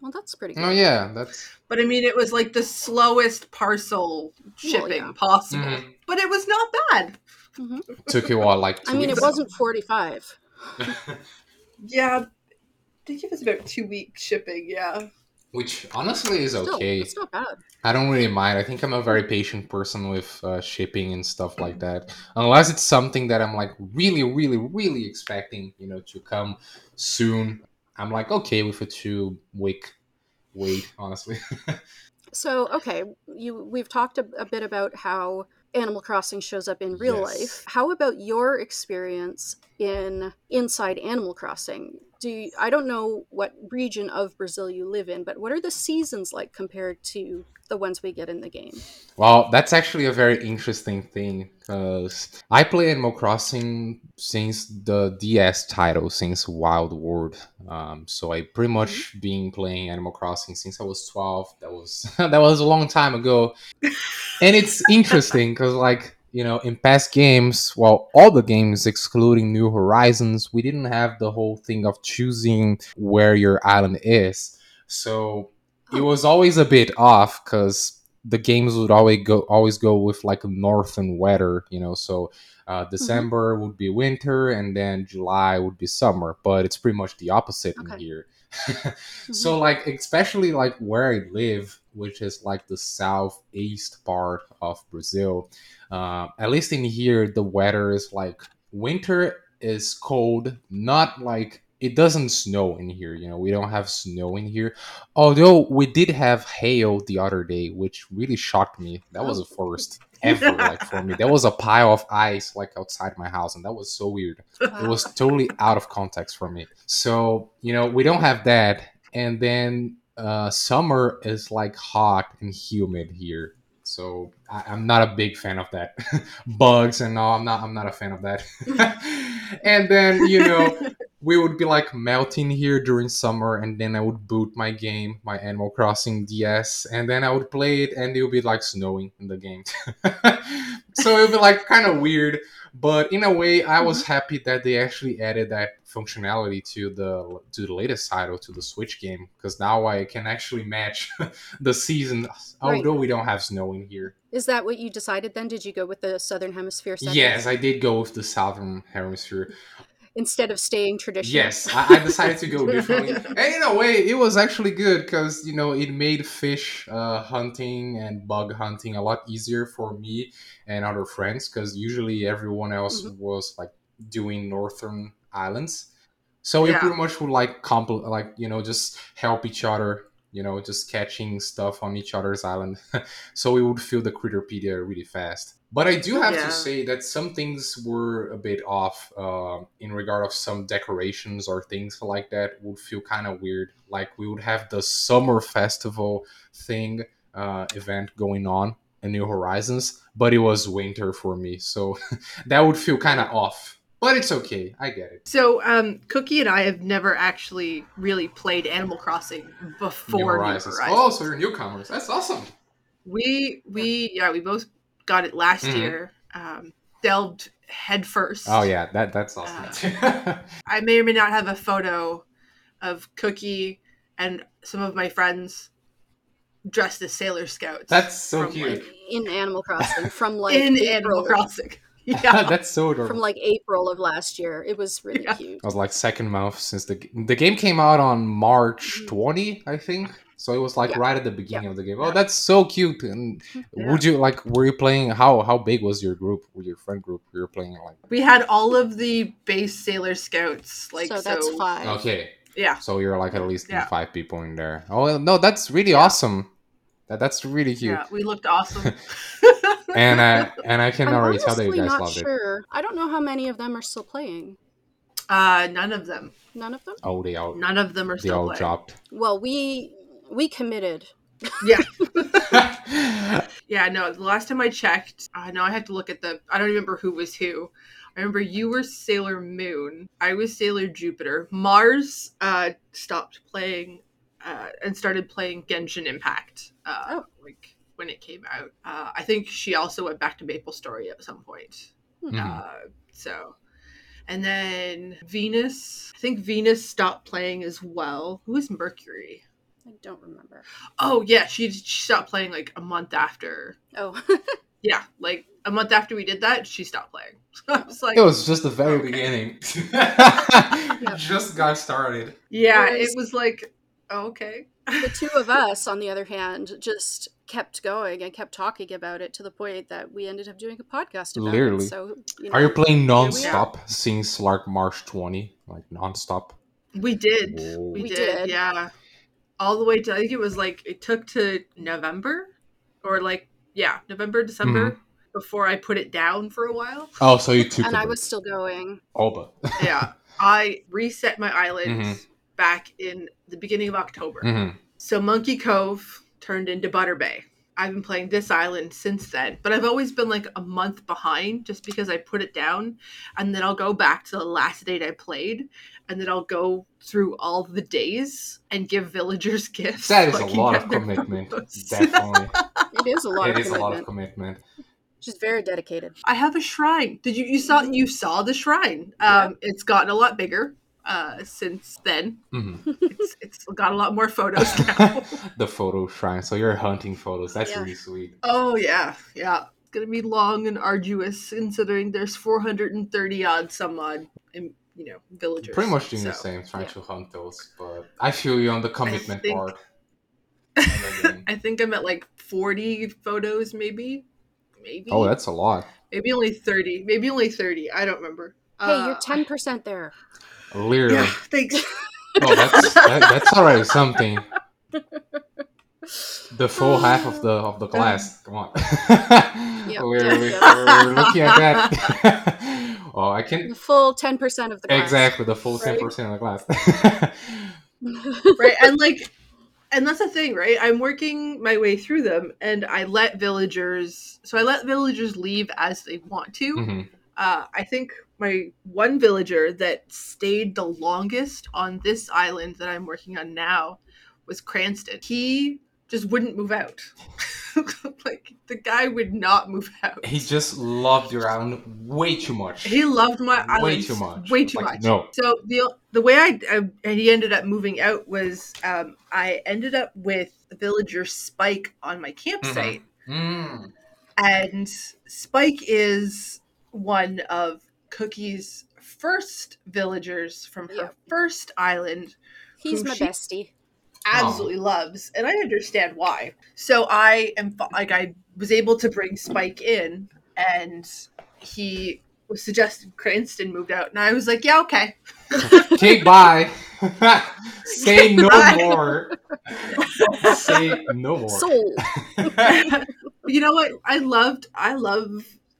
Well, that's pretty good. Oh yeah, that's. But I mean, it was like the slowest parcel shipping yeah. possible. Mhm. But it was not bad. Took you what, like? I two mean, it wasn't 45. Yeah, they give us about two weeks shipping. Yeah. Which honestly is Still, okay. it's not bad. I don't really mind. I think I'm a very patient person with uh, shipping and stuff like that. Unless it's something that I'm like really, really, really expecting, you know, to come soon. I'm like okay with a two week wait. Honestly, So, okay, you we've talked a, a bit about how Animal Crossing shows up in real Yes. life. How about your experience in inside Animal Crossing? Do I don't know what region of Brazil you live in, but what are the seasons like compared to the ones we get in the game? well, that's actually a very interesting thing because I play Animal Crossing since the DS title, since Wild World. Um, so I pretty much been playing Animal Crossing since I was 12. That was that was a long time ago. and it's interesting because like you know in past games well all the games excluding new horizons we didn't have the whole thing of choosing where your island is. So it was always a bit off because the games would always go always go with like northern weather you know so uh, december would be winter and then july would be summer but it's pretty much the opposite in Okay. here. So like especially like where i live which is like the southeast part of brazil. Uh, at least in here the weather is like winter is cold not like it doesn't snow in here you know we don't have snow in here. Although we did have hail the other day which really shocked me. That was a first ever like for me. There was a pile of ice like outside my house and that was so weird. It was totally out of context for me. So you know we don't have that and then uh, summer is like hot and humid here so I, i'm not a big fan of that. Bugs and all i'm not i'm not a fan of that. And then you know we would be like melting here during summer and then i would boot my game my animal crossing ds and then i would play it and it would be like snowing in the game. So it would be like kind of weird but in a way i was happy that they actually added that functionality to the to the latest title to the switch game because now i can actually match the season Right. although we don't have snow in here Is that what you decided then? Did you go with the Southern Hemisphere setting yes i did go with the southern hemisphere instead of staying traditional? Yes, I, I decided to go differently, and in a way, it was actually good because you know it made fish uh, hunting and bug hunting a lot easier for me and other friends because usually everyone else Mhm. was like doing northern islands, so we Yeah. pretty much would like compl- like you know just help each other. You know, just catching stuff on each other's island, so we would fill the Critterpedia really fast. But I do have Yeah. to say that some things were a bit off uh, in regard of some decorations or things like that would feel kind of weird. Like we would have the summer festival thing uh, event going on in New Horizons, but it was winter for me, so that would feel kind of off. But it's okay, I get it. So, um, Cookie and I have never actually really played Animal Crossing before New Horizons. Oh, so you're newcomers. That's awesome. We we yeah we both got it last Mhm. year. Um, delved headfirst. Oh yeah, that that's awesome. I may or may not have a photo of Cookie and some of my friends dressed as Sailor Scouts. that's so cute. like, In Animal Crossing from like in April, Animal Crossing. Yeah. that's so adorable. from like April of last year. It was really Yeah. cute. I was like second month since the the game came out on March Mhm. 20, I think. So it was like Yeah. right at the beginning of the game. Oh, Yeah. that's so cute. And Yeah. would you like were you playing how how big was your group? With your friend group? You were playing like We had all of the base Sailor Scouts. Like so so, that's five. Okay. Yeah. So you're like at least Yeah. five people in there. Oh no, that's really awesome. That that's really cute. Yeah, we looked awesome. And I and I can I'm already tell that you guys not loved it. sure. I don't know how many of them are still playing. uh, none of them. None of them. Oh, they all None of them are they still all playing. dropped. Well, we we committed. Yeah, yeah. No, the last time I checked, uh, no, I had to look at the. I don't remember who was who. I remember you were Sailor Moon. I was Sailor Jupiter. Mars uh, stopped playing uh, and started playing Genshin Impact. Uh, Oh. like when it came out. Uh, I think she also went back to Maple Story at some point. Mhm. Uh, so, and then Venus. I think Venus stopped playing as well. Who is Mercury? I don't remember. Oh yeah, she, she stopped playing like a month after. Oh, Yeah, like a month after we did that, she stopped playing. So I was like, It was just the very Okay. beginning. Just got started. yeah, Whereas- it was like, oh, okay. The two of us, on the other hand, just kept going and kept talking about it to the point that we ended up doing a podcast about Literally. it. So, you know, Are you playing we are. non-stop since like March 20? Like non-stop? We did. Whoa. We, We did, did. Yeah. All the way to I think it was like it took to November, or like yeah, November December Mm-hmm. before I put it down for a while. Oh, so you took and I break. was still going. All but yeah, I reset my island Mhm. back in the beginning of October. Mhm. So Monkey Cove turned into Butter Bay. I've been playing this island since then, but I've always been like a month behind just because I put it down and then I'll go back to the last date I played and then I'll go through all the days and give villagers gifts. that is so I a can lot of commitment. Definitely. It is a lot it of is a lot of commitment. She's very dedicated. I have a shrine. Did you you saw you saw the shrine? Um, it's gotten a lot bigger uh, since then. Mhm. It's it's got a lot more photos now. the photo shrine. So you're hunting photos. That's Yeah. really sweet. Oh yeah, yeah. It's gonna be long and arduous considering there's 430 odd some odd, um, you know, villagers. Pretty much doing the same, trying yeah. to hunt those. But I feel you on the commitment think- part. I think I'm at like 40 photos, maybe, maybe. oh, that's a lot. maybe only 30. Maybe only 30. I don't remember. Hey, Uh, you're ten percent there. Literally. Yeah, thanks. Oh, that's that, that's already something. The full half of the of the glass. Come on. Yep, we're, yep, we're, yep. we're looking at that. oh, I can The full ten percent of the glass. exactly the full ten Right. percent of the glass. right and like and that's the thing right i'm working my way through them and i let villagers so i let villagers leave as they want to Mhm. uh, i think my one villager that stayed the longest on this island that i'm working on now was cranston he just wouldn't move out like the guy would not move out He just loved your island way too much. he loved my island way too much. way too Like, much No. so the the way I, I and he ended up moving out was um, I ended up with villager Spike on my campsite, Mm. and Spike is one of Cookie's first villagers from her Yeah. first island. He's my she- bestie. Absolutely loves, and I understand why. So I am like I was able to bring Spike in, and he was suggested Cranston moved out, and I was like, yeah, okay. Okay, bye. Say no Bye. more. Say no more. Soul. you know what? I loved I love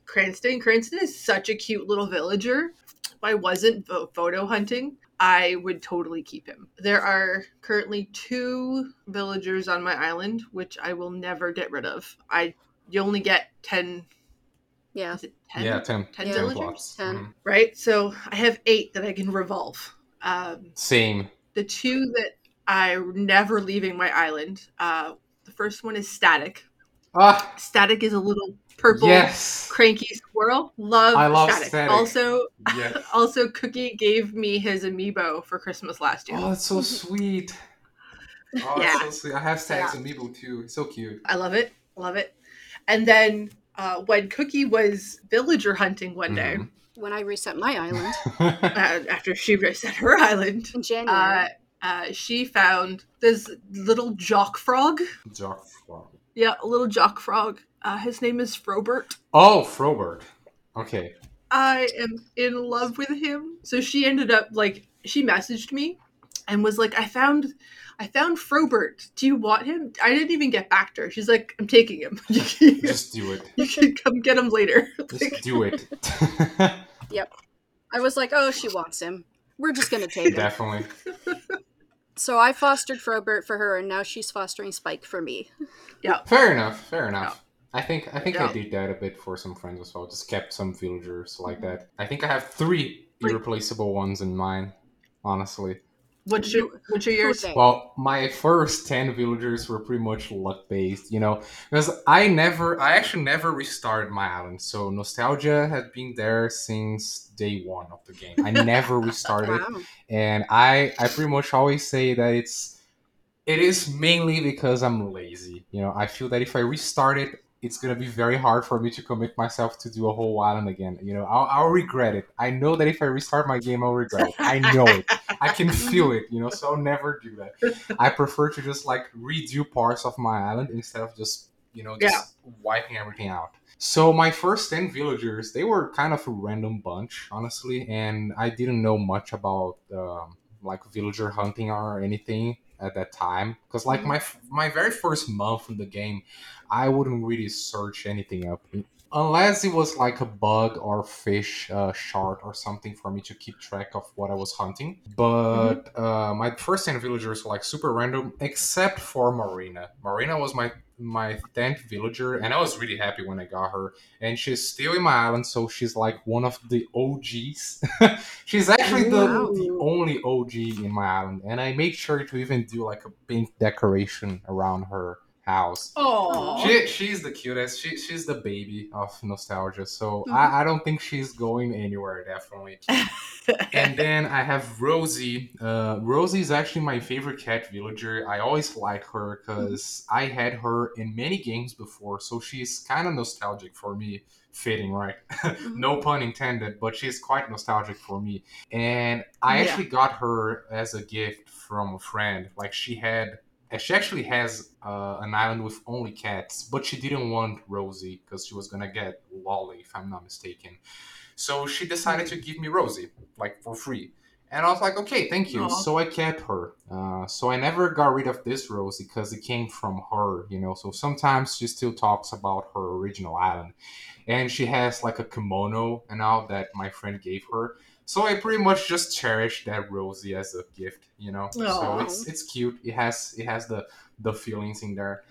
Cranston. Cranston is such a cute little villager. If I wasn't pho- photo hunting, I would totally keep him. There are currently two villagers on my island, which I will never get rid of. I you only get ten. Yeah. Is it ten? Yeah, 10, 10 Yeah. villagers, plots. Ten. Mhm. right? So I have eight that I can revolve. Um, Same. the two that I'm never leaving my island. Uh, the first one is Static. Ah, Static is a little purple yes. cranky squirrel. Love, I love Static. Static. Also, Yeah. also Cookie gave me his amiibo for Christmas last year. Oh, that's so sweet. Oh, Yeah. that's so sweet. I have Stag's amiibo too. It's so cute. I love it, love it. And then uh, when Cookie was villager hunting one day Mhm. When I reset my island uh, after she reset her island, in January. uh, uh, she found this little jock frog. Jock Frog. Yeah, a little jock frog. Uh, his name is Frobert. Oh, Frobert. Okay. I am in love with him. So she ended up like she messaged me and was like, I found I found Frobert. Do you want him? I didn't even get back to her. She's like, I'm taking him. Just do it. you can come get him later. Just do it. Yep. I was like, oh, she wants him. We're just gonna take him. Definitely. So I fostered Frobert for her, and now she's fostering Spike for me. Yep. Fair enough. Fair enough. I think I think I did that a bit for some friends as well. Just kept some villagers like mm-hmm. that. I think I have three irreplaceable ones in mine, Honestly. What's your What's your Who yours? Well, my first 10 villagers were pretty much luck based, you know, because I never, I actually never restarted my island. So nostalgia had been there since day one of the game. I never restarted. Wow. And I, I pretty much always say that it's, it is mainly because I'm lazy. You know, I feel that if I restart it, it's gonna be very hard for me to commit myself to do a whole island again. You know, I'll, I'll regret it. I know that if I restart my game, I'll regret it. I know it. I can feel it, you know, so I'll never do that. I prefer to just like redo parts of my island instead of just, you know, just wiping everything out. So my first 10 villagers, they were kind of a random bunch, honestly, and I didn't know much about um, like villager hunting or anything at that time because like my my very first month in the game, I wouldn't really search anything up unless it was like a bug or fish uh, shard or something for me to keep track of what I was hunting. But uh, my first 10 villagers were like super random, except for Marina. Marina was my my 10th villager, and I was really happy when I got her. And she's still in my island, so she's like one of the OGs. she's actually the, the only OG in my island, and I made sure to even do like a pink decoration around her house. Oh, She, she's the cutest. She, she's the baby of nostalgia. So Mhm. I, I don't think she's going anywhere, definitely. and then I have Rosie. Uh, Rosie is actually my favorite cat villager. I always like her because I had her in many games before. So she's kind of nostalgic for me. Fitting, right? no pun intended, but she's quite nostalgic for me. And I Yeah. actually got her as a gift from a friend. Like she had she actually has uh, an island with only cats, but she didn't want Rosie because she was gonna get Lolly, if I'm not mistaken. So she decided to give me Rosie, like for free. And I was like, okay, thank you. Aw. So I kept her. Uh, so I never got rid of this Rosie because it came from her, you know. So sometimes she still talks about her original island. And she has like a kimono and all that my friend gave her. So I pretty much just cherish that Rosie as a gift, you know. So it's it's cute. It has it has the the feelings in there.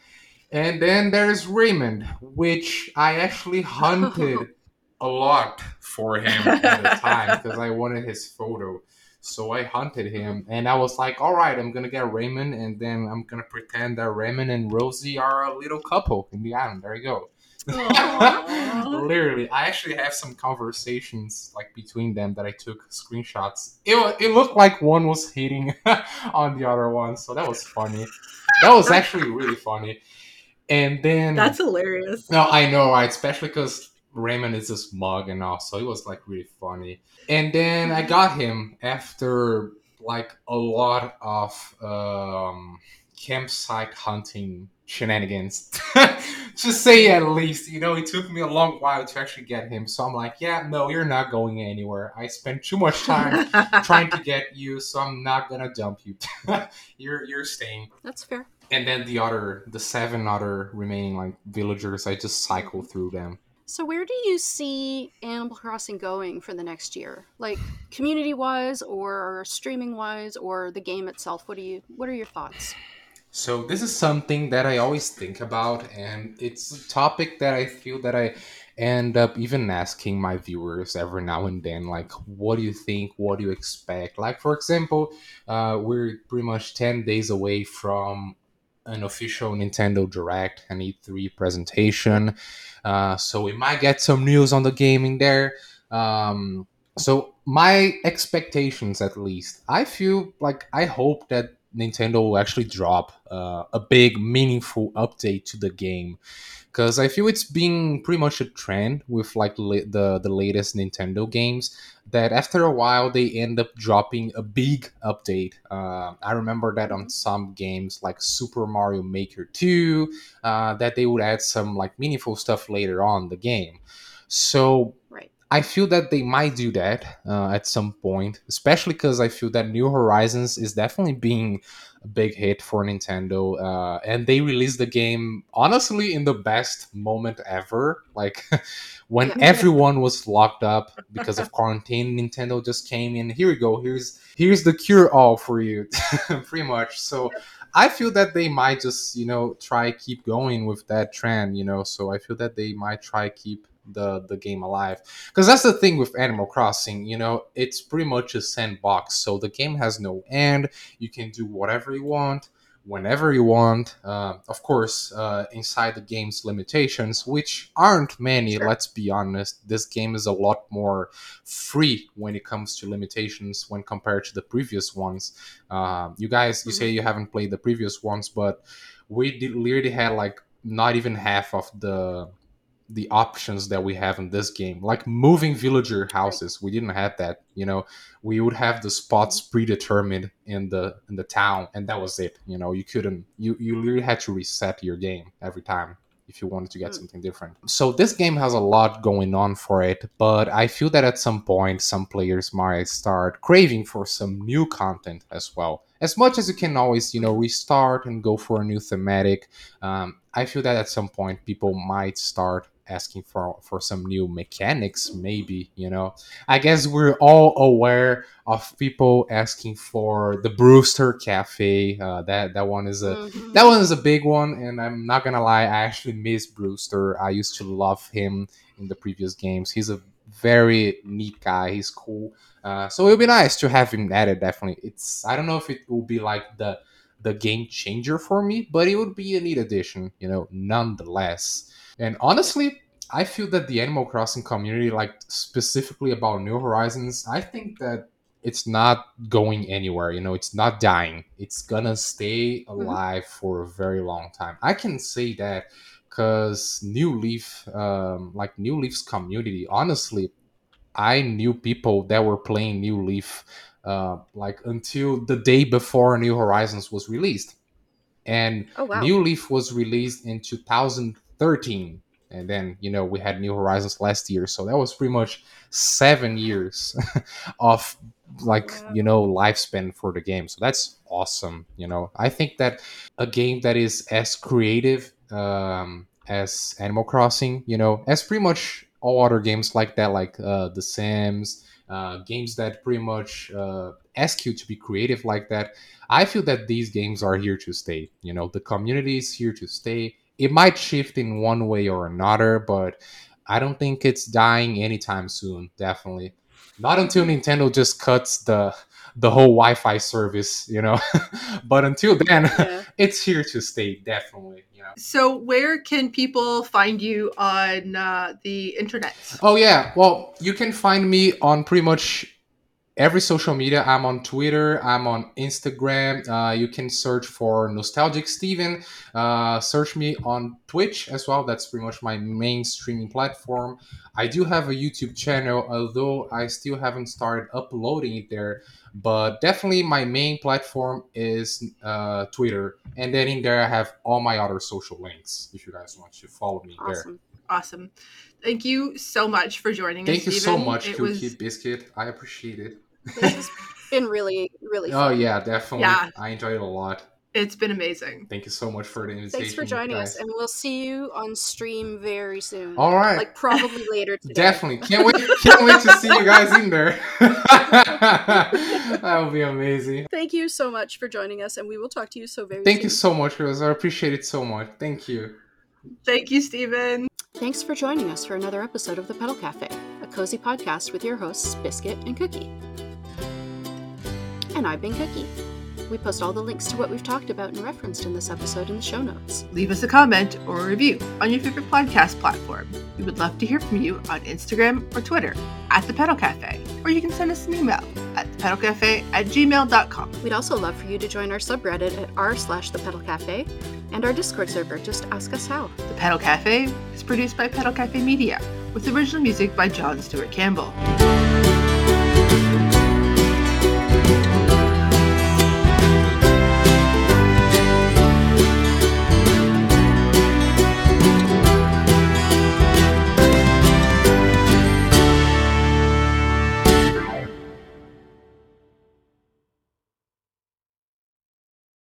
And then there's Raymond, which I actually hunted a lot for him at the time because I wanted his photo. So I hunted him and I was like, all right, I'm gonna get Raymond and then I'm gonna pretend that Raymond and Rosie are a little couple in the island. There you go. Literally, I actually have some conversations like between them that I took screenshots. It, it looked like one was hitting on the other one, so that was funny. That was actually really funny. And then That's hilarious. no, I know, right? Especially because Raymond is a smug and all, so it was like really funny. And then I got him after like a lot of um, campsite hunting shenanigans. Just say at least, you know, it took me a long while to actually get him. So I'm like, yeah, no, you're not going anywhere. I spent too much time trying to get you, so I'm not gonna dump you. you're you're staying That's fair. and then the other the seven other remaining like villagers i just cycle through them So where do you see Animal Crossing going for the next year? Like community wise or streaming wise or the game itself? What do you what are your thoughts? So this is something that i always think about and it's a topic that i feel that i end up even asking my viewers every now and then like what do you think? What do you expect? Like for example uh, we're pretty much 10 days away from an official nintendo direct an e3 presentation. Uh, so we might get some news on the gaming there. Um, so my expectations at least i feel like i hope that nintendo will actually drop uh, a big meaningful update to the game. Because i feel it's been pretty much a trend with like la- the the latest nintendo games that after a while they end up dropping a big update. Uh, i remember that on some games like super mario maker 2 uh, that they would add some like meaningful stuff later on the game. So Right. I feel that they might do that uh, at some point, especially because I feel that New Horizons is definitely being a big hit for Nintendo, uh, and they released the game honestly in the best moment ever. Like when everyone was locked up because of quarantine, Nintendo just came in. Here we go. Here's here's the cure all for you, pretty much. So. I feel that they might just, you know, try keep going with that trend, you know. So I feel that they might try keep the the game alive because that's the thing with Animal Crossing. You know, it's pretty much a sandbox, so the game has no end. You can do whatever you want, whenever you want. Uh, of course, uh, inside the game's limitations, which aren't many. Sure. Let's be honest. This game is a lot more free when it comes to limitations when compared to the previous ones. Uh, you guys, you say you haven't played the previous ones, but we did, literally had like not even half of the the options that we have in this game. Like moving villager houses we didn't have that you know? We would have the spots predetermined in the in the town and that was it you know? You couldn't you you literally had to reset your game every time if you wanted to get Hmm. something different. So this game has a lot going on for it but i feel that at some point some players might start craving for some new content as well. As much as you can always you know restart and go for a new thematic um, i feel that at some point people might start asking for for some new mechanics maybe you know? I guess we're all aware of people asking for the brewster cafe uh, that that one is a Mhm. that one is a big one and i'm not gonna lie i actually miss brewster. I used to love him in the previous games. He's a very neat guy. He's cool. Uh, so it would be nice to have him added definitely. It's i don't know if it will be like the the game changer for me but it would be a neat addition you know nonetheless and honestly i feel that the animal crossing community like specifically about new horizons i think that it's not going anywhere you know it's not dying. It's gonna stay alive for a very long time. I can say that because new leaf um, like new leaf's community honestly i knew people that were playing new leaf uh, like until the day before new horizons was released. And Oh wow. new leaf was released in 2013 and then you know we had new horizons last year so that was pretty much seven years of like you know lifespan for the game so that's awesome you know. I think that a game that is as creative um, as animal crossing you know as pretty much all other games like that like uh, the sims uh, games that pretty much uh, ask you to be creative like that i feel that these games are here to stay you know. The community is here to stay it might shift in one way or another but i don't think it's dying anytime soon definitely not until nintendo just cuts the the whole wi-fi service you know but until then Yeah. it's here to stay definitely you know So, where can people find you on uh, the internet? Oh yeah, well you can find me on pretty much every social media. I'm on Twitter. I'm on Instagram. Uh, you can search for Nostalgic Steven. Uh, search me on Twitch as well. That's pretty much my main streaming platform. I do have a YouTube channel, although I still haven't started uploading it there. But definitely, my main platform is uh, Twitter, and then in there I have all my other social links. If you guys want to follow me there. Awesome. Awesome. Thank you so much for joining us. Thank you us. so much, It Cookie was Biscuit. I appreciate it. This has been really, really Oh yeah, definitely. Yeah. I enjoyed it a lot. it's been amazing. Thank you so much for the invitation. Thanks for joining us, and we'll see you on stream very soon. All right. Like probably later today. Definitely. Can't wait can't wait to see you guys in there. that will be amazing. Thank you so much for joining us, and we will talk to you so very soon. Thank soon. you so much, Rose. I appreciate it so much. Thank you. Thank you, Steven. Thanks for joining us for another episode of The Petal Cafe, a cozy podcast with your hosts, Biscuit and Cookie. And I've been Cookie. We post all the links to what we've talked about and referenced in this episode in the show notes. Leave us a comment or a review on your favorite podcast platform. We would love to hear from you on Instagram or Twitter at The Petal Cafe, or you can send us an email at thepetalcafe at gmail.com. We'd also love for you to join our subreddit at r slash the petal cafe and our Discord server. Just ask us how. The Petal Cafe is produced by Petal Cafe Media, with original music by John Stewart Campbell.